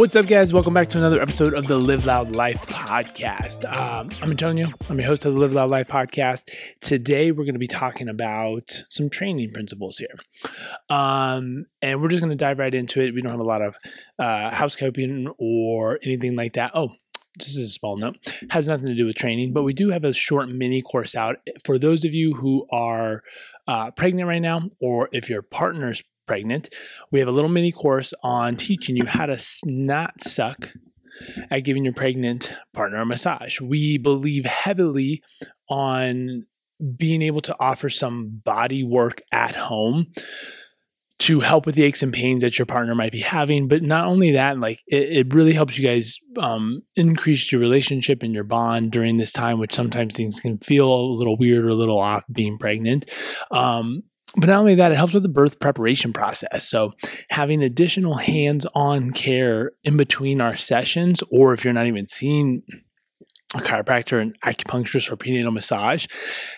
What's up, guys? Welcome back to another episode of the Live Loud Life podcast. Um, I'm Antonio. I'm your host of the Live Loud Life podcast. Today, we're going to be talking about some training principles here. Um, and we're just going to dive right into it. We don't have a lot of uh, housekeeping or anything like that. Oh, just as a small note, has nothing to do with training, but we do have a short mini course out for those of you who are uh, pregnant right now, or if your partner's pregnant, we have a little mini course on teaching you how to not suck at giving your pregnant partner a massage. We believe heavily on being able to offer some body work at home to help with the aches and pains that your partner might be having. But not only that, like it, it really helps you guys um, increase your relationship and your bond during this time, which sometimes things can feel a little weird or a little off being pregnant. Um, but not only that, it helps with the birth preparation process. So, having additional hands on care in between our sessions, or if you're not even seeing a chiropractor, an acupuncturist, or prenatal massage,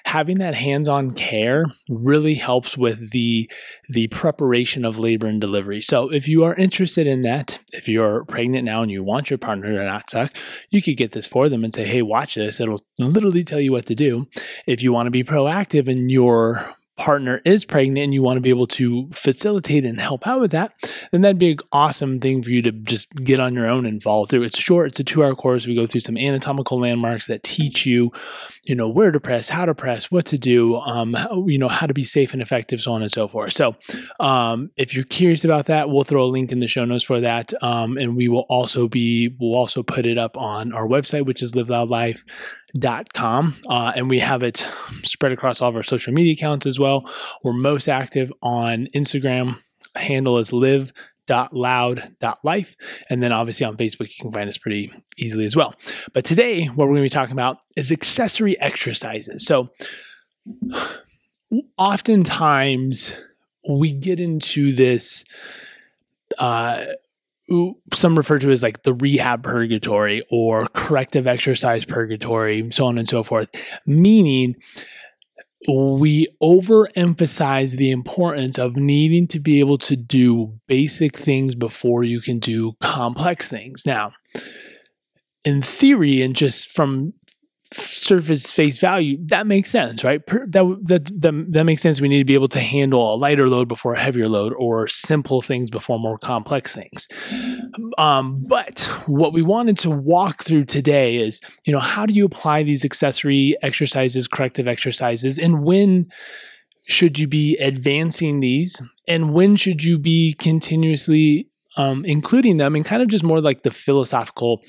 having that hands-on care really helps with the the preparation of labor and delivery. So, if you are interested in that, if you're pregnant now and you want your partner to not suck, you could get this for them and say, "Hey, watch this." It'll literally tell you what to do. If you want to be proactive in your partner is pregnant and you want to be able to facilitate and help out with that, then that'd be an awesome thing for you to just get on your own and follow through. It's short, it's a two hour course. We go through some anatomical landmarks that teach you, you know, where to press, how to press, what to do, um, how, you know, how to be safe and effective, so on and so forth. So, um, if you're curious about that, we'll throw a link in the show notes for that. Um, and we will also be, we'll also put it up on our website, which is Live Loud Life com uh, and we have it spread across all of our social media accounts as well. We're most active on instagram. Handle is live dot loud dot life and then obviously on facebook you can find us pretty easily as well. But today what we're going to be talking about is accessory exercises. So oftentimes we get into this uh, some refer to as like the rehab purgatory or corrective exercise purgatory, so on and so forth, meaning we overemphasize the importance of needing to be able to do basic things before you can do complex things. Now, in theory, and just from surface face value, that makes sense, right? that, that, that, that makes sense. We need to be able to handle a lighter load before a heavier load or simple things before more complex things. Um, but what we wanted to walk through today is, you know, how do you apply these accessory exercises, corrective exercises, and when should you be advancing these and when should you be continuously um, including them and kind of just more like the philosophical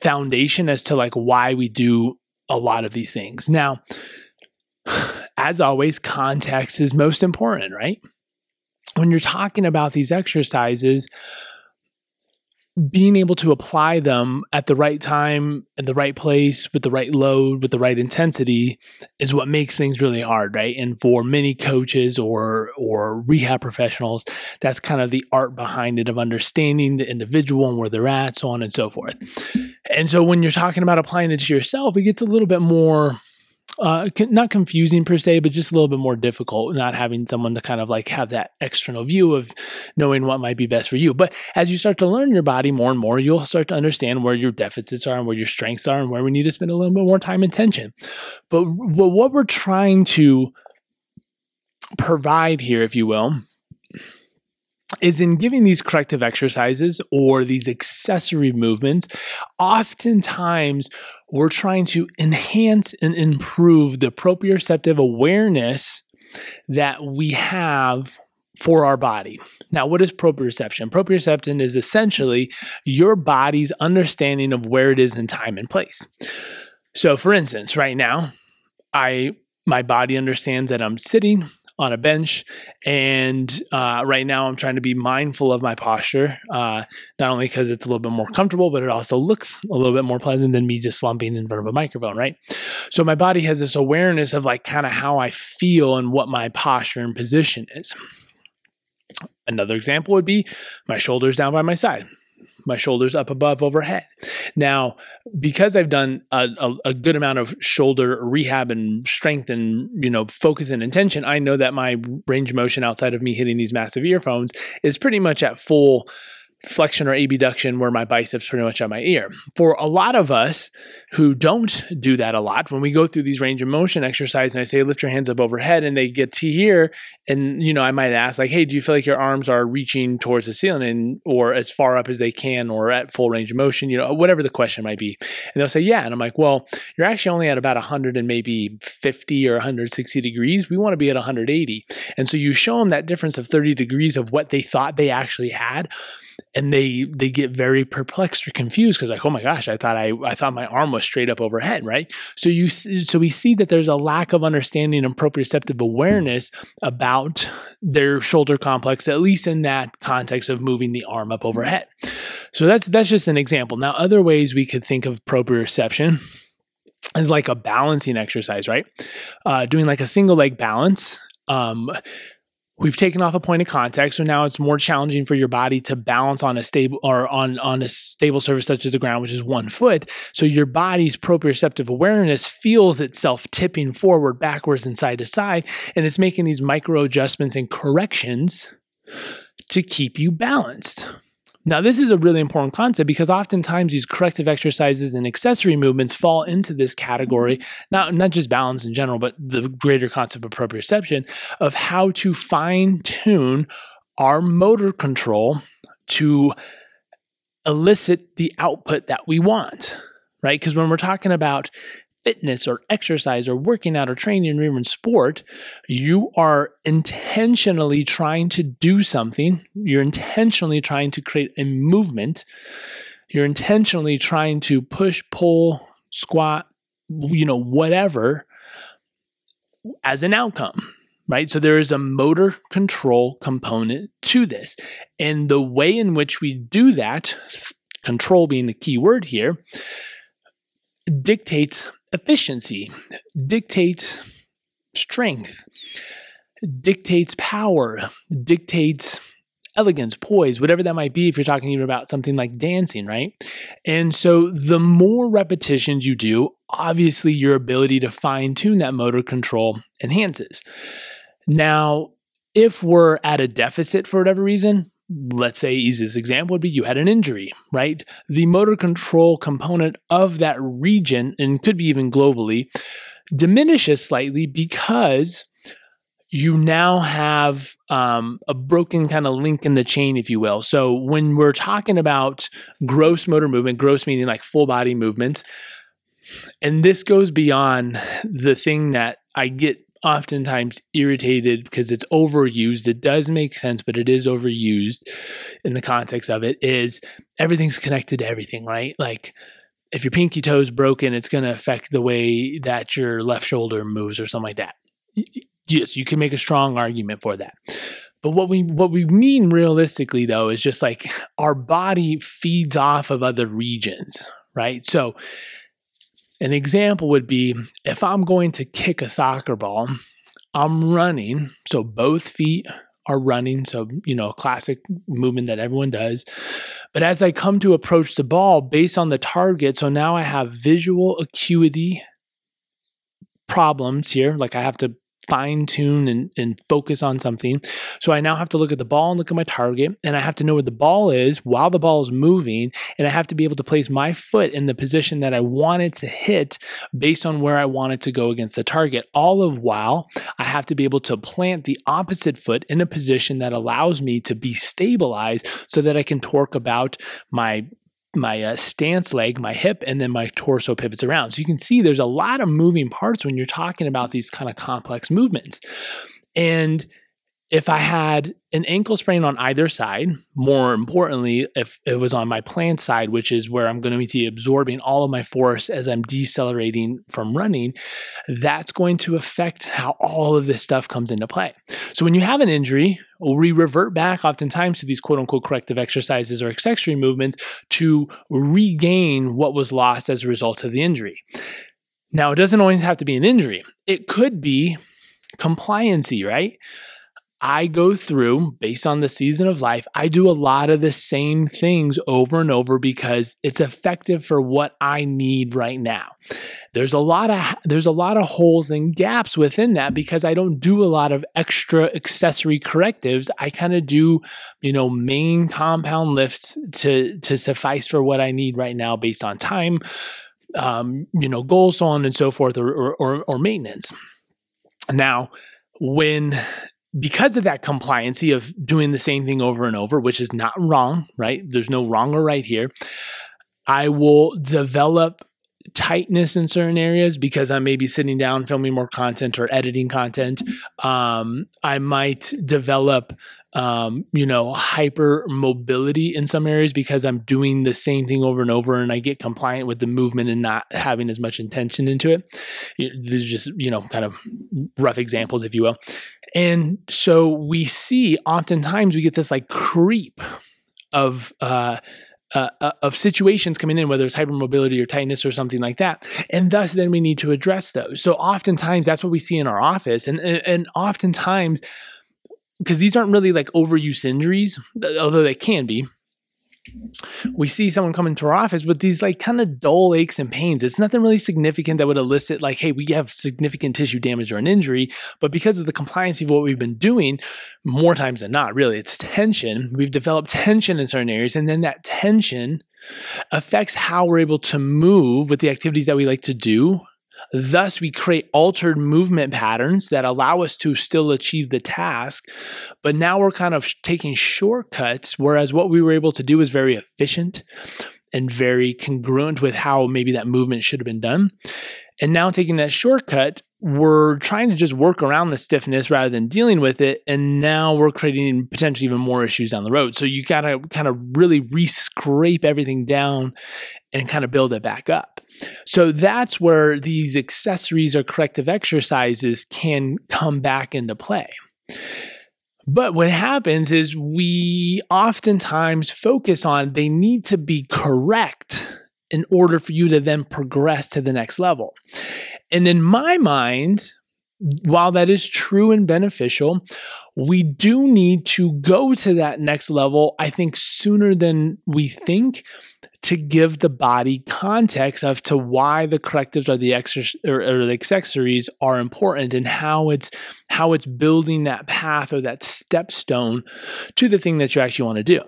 foundation as to like why we do a lot of these things. Now, as always, context is most important, right? When you're talking about these exercises, being able to apply them at the right time in the right place with the right load with the right intensity is what makes things really hard right? And for many coaches or or rehab professionals that's kind of the art behind it of understanding the individual and where they're at so on and so forth. And so when you're talking about applying it to yourself it gets a little bit more uh, not confusing per se, but just a little bit more difficult, not having someone to kind of like have that external view of knowing what might be best for you. But as you start to learn your body more and more, you'll start to understand where your deficits are and where your strengths are and where we need to spend a little bit more time and attention. But, but what we're trying to provide here, if you will, is in giving these corrective exercises or these accessory movements, oftentimes we're trying to enhance and improve the proprioceptive awareness that we have for our body. Now, what is proprioception? Proprioception is essentially your body's understanding of where it is in time and place. So, for instance, right now, I my body understands that I'm sitting on a bench. And uh, right now, I'm trying to be mindful of my posture, uh, not only because it's a little bit more comfortable, but it also looks a little bit more pleasant than me just slumping in front of a microphone, right? So my body has this awareness of like kind of how I feel and what my posture and position is. Another example would be my shoulders down by my side my shoulders up above overhead. Now, because I've done a, a, a, good amount of shoulder rehab and strength and you know focus and intention, I know that my range of motion outside of me hitting these massive earphones is pretty much at full flexion or abduction where my biceps pretty much on my ear. For a lot of us who don't do that a lot, when we go through these range of motion exercises and I say lift your hands up overhead and they get to here and you know I might ask like hey do you feel like your arms are reaching towards the ceiling and, or as far up as they can or at full range of motion, you know, whatever the question might be. And they'll say yeah and I'm like, "Well, you're actually only at about 100 and maybe 50 or 160 degrees. We want to be at 180." And so you show them that difference of 30 degrees of what they thought they actually had and they they get very perplexed or confused because like oh my gosh i thought i i thought my arm was straight up overhead right? So you so we see that there's a lack of understanding and proprioceptive awareness about their shoulder complex at least in that context of moving the arm up overhead. So that's that's just an example. Now other ways we could think of proprioception is like a balancing exercise right? Uh, doing like a single leg balance um, We've taken off a point of contact, so now it's more challenging for your body to balance on a stable or on, on a stable surface such as the ground, which is one foot. So your body's proprioceptive awareness feels itself tipping forward, backwards, and side to side, and it's making these micro adjustments and corrections to keep you balanced. Now, this is a really important concept because oftentimes these corrective exercises and accessory movements fall into this category, not, not just balance in general, but the greater concept of proprioception of how to fine tune our motor control to elicit the output that we want, right? Because when we're talking about fitness or exercise or working out or training or even sport, you are intentionally trying to do something. You're intentionally trying to create a movement. You're intentionally trying to push, pull, squat, you know, whatever as an outcome. Right. So there is a motor control component to this. And the way in which we do that, control being the key word here, dictates efficiency, dictates strength, dictates power, dictates elegance, poise, whatever that might be, if you're talking even about something like dancing, right? And so the more repetitions you do, obviously your ability to fine tune that motor control enhances. Now, if we're at a deficit for whatever reason, let's say easiest example would be you had an injury, right? The motor control component of that region, and could be even globally, diminishes slightly because you now have um, a broken kind of link in the chain, if you will. So when we're talking about gross motor movement, gross meaning like full body movements, and this goes beyond the thing that I get oftentimes irritated because it's overused. It does make sense, but it is overused in the context of it. Is everything's connected to everything, right? Like if your pinky toe is broken, it's going to affect the way that your left shoulder moves or something like that. Yes, you can make a strong argument for that. But what we what we mean realistically though is just like our body feeds off of other regions, right? So an example would be if I'm going to kick a soccer ball, I'm running, so both feet are running. So, you know, classic movement that everyone does. But as I come to approach the ball based on the target, so now I have visual acuity problems here. Like I have to fine tune and, and focus on something. So I now have to look at the ball and look at my target, and I have to know where the ball is while the ball is moving. And I have to be able to place my foot in the position that I want it to hit based on where I want it to go against the target. All of while I have to be able to plant the opposite foot in a position that allows me to be stabilized so that I can torque about my my uh, stance leg, my hip, and then my torso pivots around. So you can see there's a lot of moving parts when you're talking about these kind of complex movements. And if I had an ankle sprain on either side, more importantly, if it was on my plant side, which is where I'm going to be absorbing all of my force as I'm decelerating from running, that's going to affect how all of this stuff comes into play. So when you have an injury, we revert back oftentimes to these quote unquote corrective exercises or accessory movements to regain what was lost as a result of the injury. Now, it doesn't always have to be an injury, it could be compliancy, right? I go through based on the season of life, I do a lot of the same things over and over because it's effective for what I need right now. There's a lot of there's a lot of holes and gaps within that because I don't do a lot of extra accessory correctives. I kind of do, you know, main compound lifts to to suffice for what I need right now based on time, um, you know, goals, so on and so forth, or or, or maintenance. Now, when because of that compliancy of doing the same thing over and over, which is not wrong, right? There's no wrong or right here. I will develop tightness in certain areas because I may be sitting down filming more content or editing content. Um, I might develop, um, you know, hyper mobility in some areas because I'm doing the same thing over and over and I get compliant with the movement and not having as much intention into it. These are just, you know, kind of rough examples, if you will. And so we see oftentimes we get this like creep of, uh, uh, uh, of situations coming in, whether it's hypermobility or tightness or something like that, and thus then we need to address those. So oftentimes that's what we see in our office, and and oftentimes because these aren't really like overuse injuries, although they can be we see someone come into our office with these like kind of dull aches and pains. It's nothing really significant that would elicit like, hey, we have significant tissue damage or an injury. But because of the compliance of what we've been doing, more times than not, really, it's tension. We've developed tension in certain areas, and then that tension affects how we're able to move with the activities that we like to do Thus, we create altered movement patterns that allow us to still achieve the task, but now we're kind of taking shortcuts, whereas what we were able to do is very efficient and very congruent with how maybe that movement should have been done. And now taking that shortcut, we're trying to just work around the stiffness rather than dealing with it. And now we're creating potentially even more issues down the road. So you got to kind of really re scrape everything down and kind of build it back up. So that's where these accessories or corrective exercises can come back into play. But what happens is we oftentimes focus on they need to be correct in order for you to then progress to the next level. And in my mind, while that is true and beneficial, we do need to go to that next level, I think, sooner than we think to give the body context of to why the correctives or the exer- or, or, the accessories are important and how it's how it's building that path or that stepstone to the thing that you actually want to do.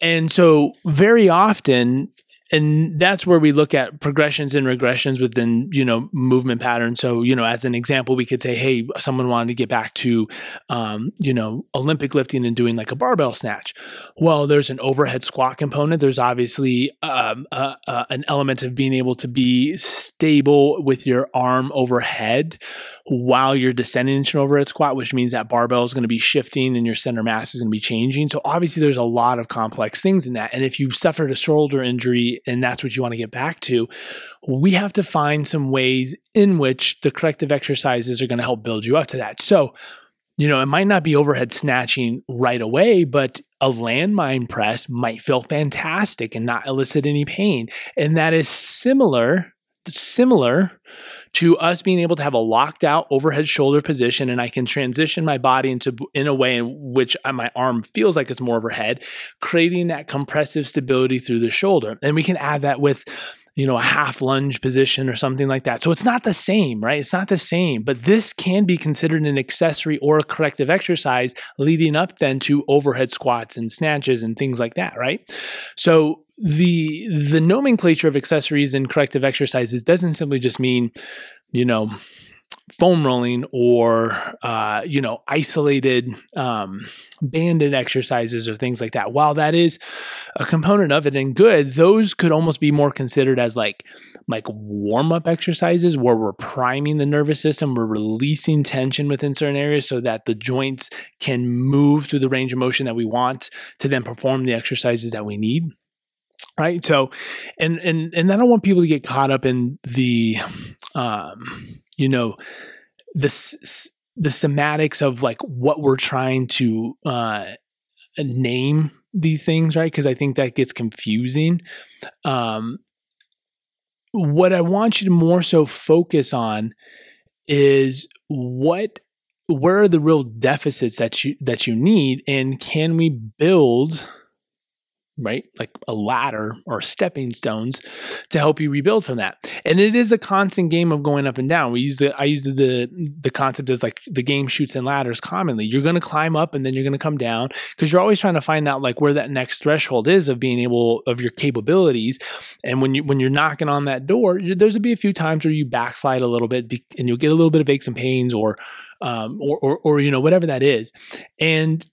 And so very often and that's where we look at progressions and regressions within you know movement patterns. So you know as an example we could say hey someone wanted to get back to um, you know olympic lifting and doing like a barbell snatch. Well there's an overhead squat component. There's obviously um, an element of being able to be stable with your arm overhead while you're descending into an overhead squat which means that barbell is going to be shifting and your center mass is going to be changing. So obviously there's a lot of complex things in that. And if you suffered a shoulder injury and that's what you want to get back to, we have to find some ways in which the corrective exercises are going to help build you up to that. So, you know, it might not be overhead snatching right away, but a landmine press might feel fantastic and not elicit any pain. And that is similar, similar to us being able to have a locked out overhead shoulder position and I can transition my body into in a way in which my arm feels like it's more overhead, creating that compressive stability through the shoulder. And we can add that with you know, a half lunge position or something like that. So it's not the same, right? It's not the same, but this can be considered an accessory or a corrective exercise leading up then to overhead squats and snatches and things like that, right? So the the nomenclature of accessories and corrective exercises doesn't simply just mean, you know, foam rolling or uh, you know isolated um, banded exercises or things like that. While that is a component of it and good those could almost be more considered as like like warm-up exercises where we're priming the nervous system we're releasing tension within certain areas so that the joints can move through the range of motion that we want to then perform the exercises that we need right? So and and and i don't want people to get caught up in the um you know the the semantics of like what we're trying to uh name these things right? Because i think that gets confusing. Um what i want you to more so focus on is what where are the real deficits that you that you need and can we build right? Like a ladder or stepping stones to help you rebuild from that. And it is a constant game of going up and down. We use the I use the the, the concept as like the game Chutes and Ladders commonly. You're going to climb up and then you're going to come down because you're always trying to find out like where that next threshold is of being able of your capabilities. And when you when you're knocking on that door, there's will be a few times where you backslide a little bit and you'll get a little bit of aches and pains or um, or, or, or you know whatever that is, and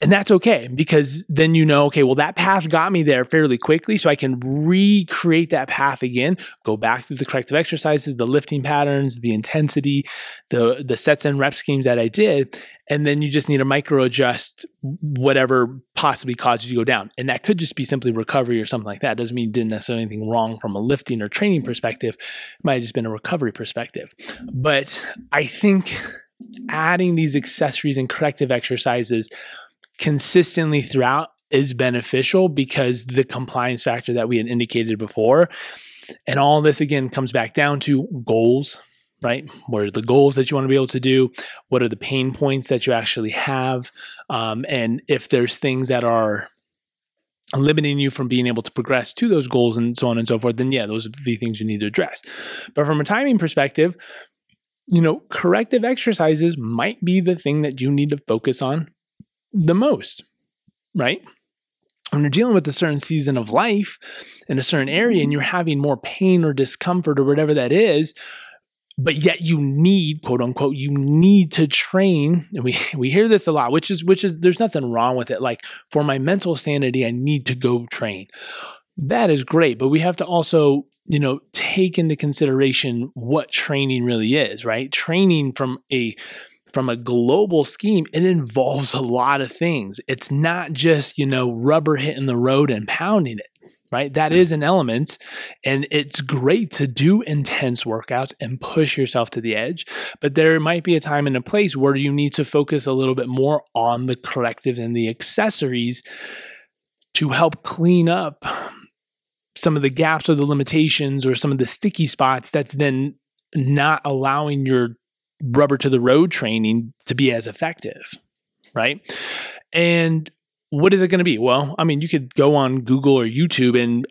and that's okay because then you know, okay, well, that path got me there fairly quickly. So I can recreate that path again, go back to the corrective exercises, the lifting patterns, the intensity, the, the sets and rep schemes that I did. And then you just need to micro adjust whatever possibly caused you to go down. And that could just be simply recovery or something like that. Doesn't mean you didn't necessarily anything wrong from a lifting or training perspective. It might have just been a recovery perspective. But I think adding these accessories and corrective exercises consistently throughout is beneficial because the compliance factor that we had indicated before. And all this again comes back down to goals, right? What are the goals that you want to be able to do? What are the pain points that you actually have? Um, and if there's things that are limiting you from being able to progress to those goals and so on and so forth, then yeah, those are the things you need to address. But from a timing perspective, you know, corrective exercises might be the thing that you need to focus on the most, right? When you're dealing with a certain season of life in a certain area and you're having more pain or discomfort or whatever that is, but yet you need quote unquote you need to train and we we hear this a lot which is which is there's nothing wrong with it. Like for my mental sanity i need to go train. That is great but we have to also you know take into consideration what training really is right? Training from a from a global scheme, it involves a lot of things. It's not just, you know, rubber hitting the road and pounding it, right? That is an element. And it's great to do intense workouts and push yourself to the edge. But there might be a time and a place where you need to focus a little bit more on the correctives and the accessories to help clean up some of the gaps or the limitations or some of the sticky spots that's then not allowing your rubber to the road training to be as effective, right? And what is it going to be? Well, I mean, you could go on Google or YouTube and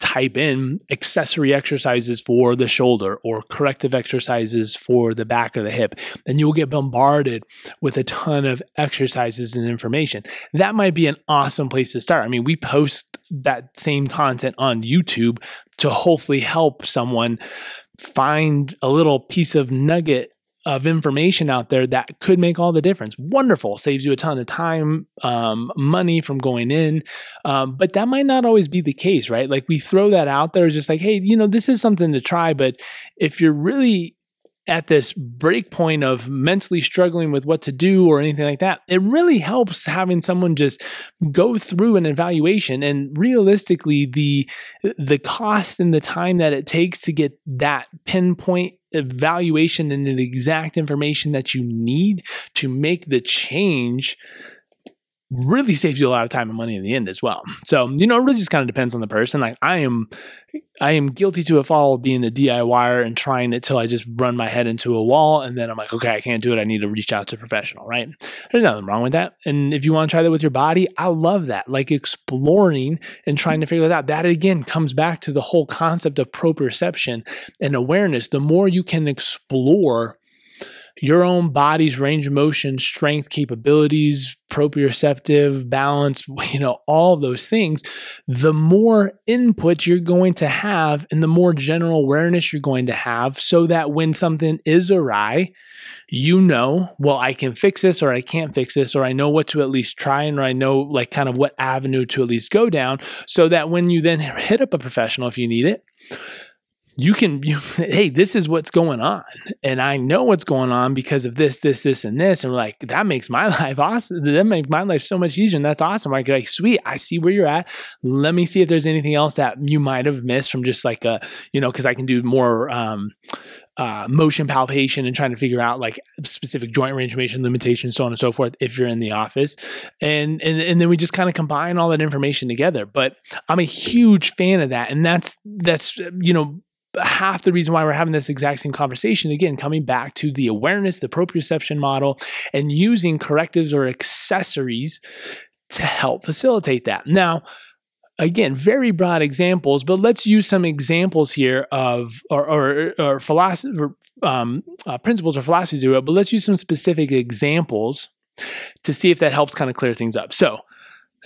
type in accessory exercises for the shoulder or corrective exercises for the back of the hip, and you'll get bombarded with a ton of exercises and information. That might be an awesome place to start. I mean, we post that same content on YouTube to hopefully help someone find a little piece of nugget of information out there that could make all the difference. Wonderful, saves you a ton of time, um, money from going in, um, but that might not always be the case, right? Like we throw that out there, just like, hey, you know, this is something to try, but if you're really at this break point of mentally struggling with what to do or anything like that, it really helps having someone just go through an evaluation. And realistically the the cost and the time that it takes to get that pinpoint evaluation and the exact information that you need to make the change really saves you a lot of time and money in the end as well. So, you know, it really just kind of depends on the person. Like I am I am guilty to a fault being a DIYer and trying it till I just run my head into a wall and then I'm like, okay, I can't do it. I need to reach out to a professional, right? There's nothing wrong with that. And if you want to try that with your body, I love that. Like exploring and trying to figure that out. That again comes back to the whole concept of proprioception and awareness. The more you can explore your own body's range of motion, strength, capabilities, proprioceptive, balance, you know, all those things, the more input you're going to have and the more general awareness you're going to have so that when something is awry, you know, well, I can fix this or I can't fix this, or I know what to at least try and or I know like kind of what avenue to at least go down so that when you then hit up a professional if you need it, you can you, hey this is what's going on and i know what's going on because of this this this and this and like that makes my life awesome that makes my life so much easier and that's awesome like, like sweet i see where you're at let me see if there's anything else that you might have missed from just like a you know because i can do more um, uh, motion palpation and trying to figure out like specific joint range limitations, so on and so forth, if you're in the office. And and, and then we just kind of combine all that information together. But I'm a huge fan of that. And that's that's you know, half the reason why we're having this exact same conversation again coming back to the awareness the proprioception model and using correctives or accessories to help facilitate that. Now again very broad examples but let's use some examples here of or or, or philosophy um, uh, principles or philosophies but let's use some specific examples to see if that helps kind of clear things up. So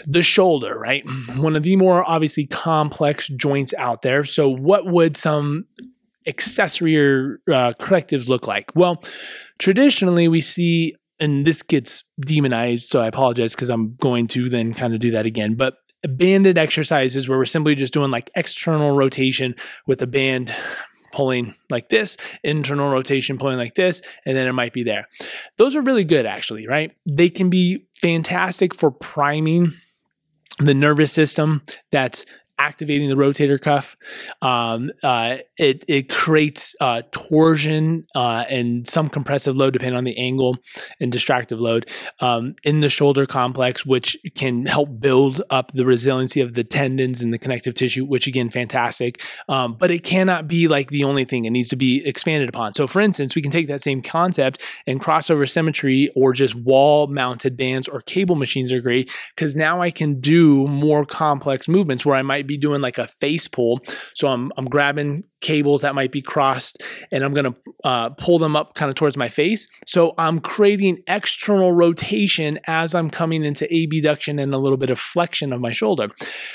the shoulder, right? One of the more obviously complex joints out there. So, what would some accessory or uh, correctives look like? Well, traditionally, we see, and this gets demonized, so I apologize because I'm going to then kind of do that again, but banded exercises where we're simply just doing like external rotation with a band pulling like this, internal rotation pulling like this, and then it might be there. Those are really good, actually, right? They can be fantastic for priming the nervous system that's activating the rotator cuff. Um, uh, it, it creates uh, torsion uh, and some compressive load, depending on the angle, and distractive load um, in the shoulder complex, which can help build up the resiliency of the tendons and the connective tissue, which again, fantastic. Um, but it cannot be like the only thing, it needs to be expanded upon. So, for instance, we can take that same concept and crossover symmetry or just wall mounted bands or cable machines are great because now I can do more complex movements where I might be be doing like a face pull. So I'm I'm grabbing cables that might be crossed and I'm going to uh, pull them up kind of towards my face. So I'm creating external rotation as I'm coming into abduction and a little bit of flexion of my shoulder.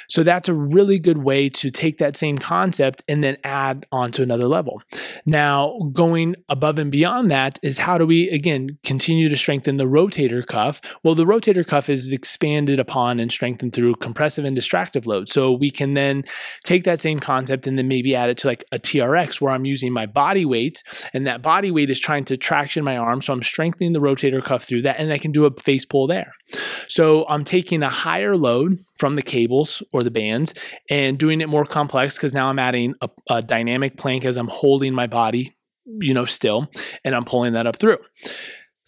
So that's a really good way to take that same concept and then add on to another level. Now, going above and beyond that is how do we, again, continue to strengthen the rotator cuff? Well, the rotator cuff is expanded upon and strengthened through compressive and distractive load. So we can then take that same concept and then maybe add it to like a TRX where I'm using my body weight and that body weight is trying to traction my arm. So I'm strengthening the rotator cuff through that and I can do a face pull there. So I'm taking a higher load from the cables or the bands and doing it more complex because now I'm adding a, a dynamic plank as I'm holding my body, you know, still and I'm pulling that up through.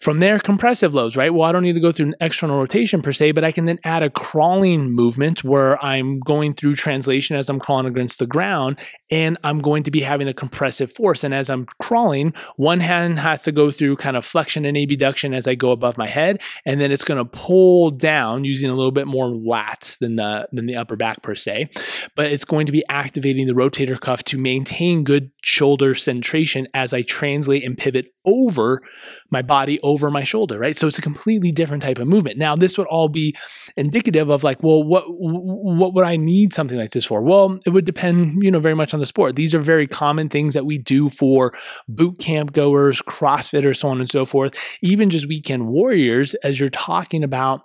From there, compressive loads, right? Well, I don't need to go through an external rotation per se, but I can then add a crawling movement where I'm going through translation as I'm crawling against the ground and I'm going to be having a compressive force. And as I'm crawling, one hand has to go through kind of flexion and abduction as I go above my head, and then it's going to pull down using a little bit more lats than the than the upper back per se. But it's going to be activating the rotator cuff to maintain good shoulder centration as I translate and pivot over my body over my shoulder, right? So it's a completely different type of movement. Now, this would all be indicative of like, well, what what would I need something like this for? Well, it would depend, you know, very much on the sport. These are very common things that we do for boot camp goers, CrossFitters, so on and so forth. Even just weekend warriors, as you're talking about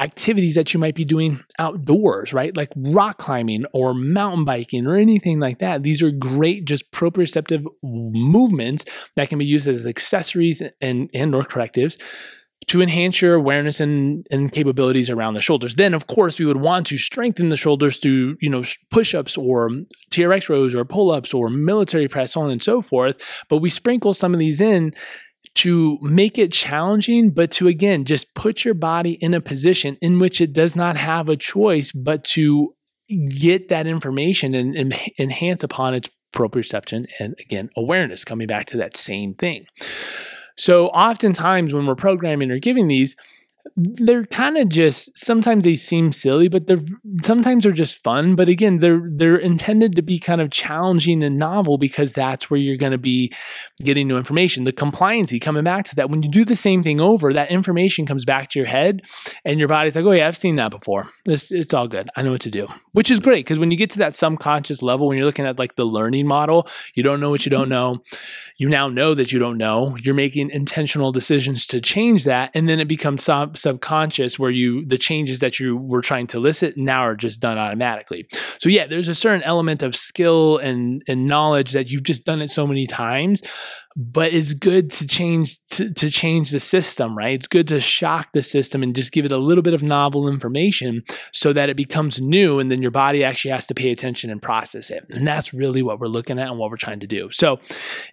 activities that you might be doing outdoors, right? Like rock climbing or mountain biking or anything like that. These are great, just proprioceptive movements that can be used as accessories and, and or correctives to enhance your awareness and, and capabilities around the shoulders. Then, of course, we would want to strengthen the shoulders through, you know, push-ups or TRX rows or pull-ups or military press, on and so forth. But we sprinkle some of these in to make it challenging, but to again just put your body in a position in which it does not have a choice but to get that information and, and enhance upon its proprioception and again awareness coming back to that same thing. So oftentimes when we're programming or giving these they're kind of just sometimes they seem silly but they're sometimes they're just fun but again they're they're intended to be kind of challenging and novel because that's where you're going to be getting new information. The compliancy coming back to that when you do the same thing over that information comes back to your head and your body's like oh yeah i've seen that before. It's, it's all good. I know what to do. Which is great because when you get to that subconscious level when you're looking at like the learning model you don't know what you don't mm-hmm. know. You now know that you don't know. You're making intentional decisions to change that and then it becomes some subconscious where you the changes that you were trying to elicit now are just done automatically. So yeah, there's a certain element of skill and and knowledge that you've just done it so many times but it's good to change to, to change the system right? It's good to shock the system and just give it a little bit of novel information so that it becomes new and then your body actually has to pay attention and process it. And that's really what we're looking at and what we're trying to do. So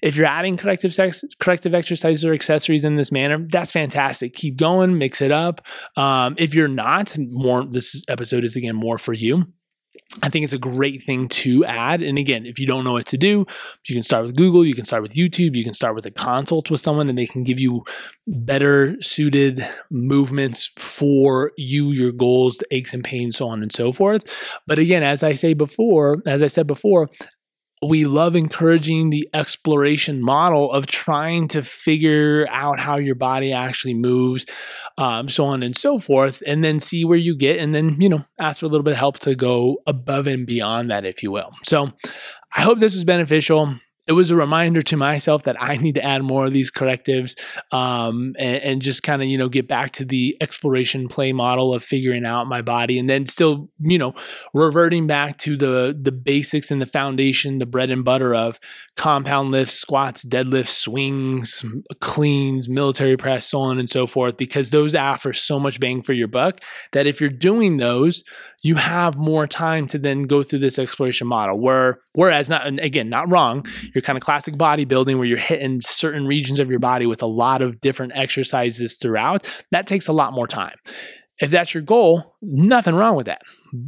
if you're adding corrective sex, corrective exercises or accessories in this manner that's fantastic. Keep going mix it up. Um, if you're not more this episode is again more for you I think it's a great thing to add. And again, if you don't know what to do, you can start with Google, you can start with YouTube, you can start with a consult with someone, and they can give you better suited movements for you, your goals, aches and pains, so on and so forth. But again, as I say before, as I said before, we love encouraging the exploration model of trying to figure out how your body actually moves, um, so on and so forth, and then see where you get, and then, you know, ask for a little bit of help to go above and beyond that, if you will. So I hope this was beneficial it was a reminder to myself that I need to add more of these correctives um, and, and, just kind of, you know, get back to the exploration play model of figuring out my body and then still, you know, reverting back to the the basics and the foundation, the bread and butter of compound lifts, squats, deadlifts, swings, cleans, military press, so on and so forth, because those offer so much bang for your buck that if you're doing those, you have more time to then go through this exploration model. Where whereas not again, not wrong, you're kind of classic bodybuilding where you're hitting certain regions of your body with a lot of different exercises throughout. That takes a lot more time. If that's your goal, nothing wrong with that.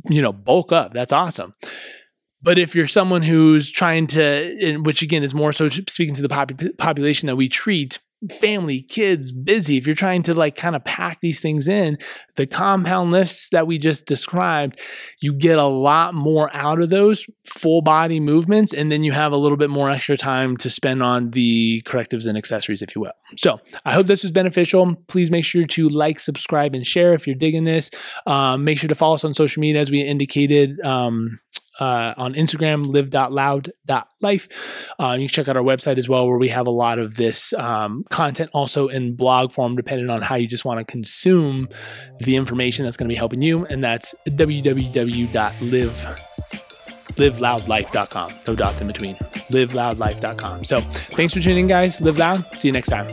You know, bulk up. That's awesome. But if you're someone who's trying to, which again is more so speaking to the pop- population that we treat, family, kids, busy, if you're trying to like kind of pack these things in, the compound lifts that we just described, you get a lot more out of those full body movements. And then you have a little bit more extra time to spend on the correctives and accessories, if you will. So I hope this was beneficial. Please make sure to like, subscribe, and share if you're digging this. Um, make sure to follow us on social media as we indicated. Um, uh, on Instagram, live.loud.life. Uh, you can check out our website as well, where we have a lot of this um, content also in blog form, depending on how you just want to consume the information that's going to be helping you. And that's www.live liveloudlife.com. No dots in between. Liveloudlife.com. So thanks for tuning in, guys. Live loud. See you next time.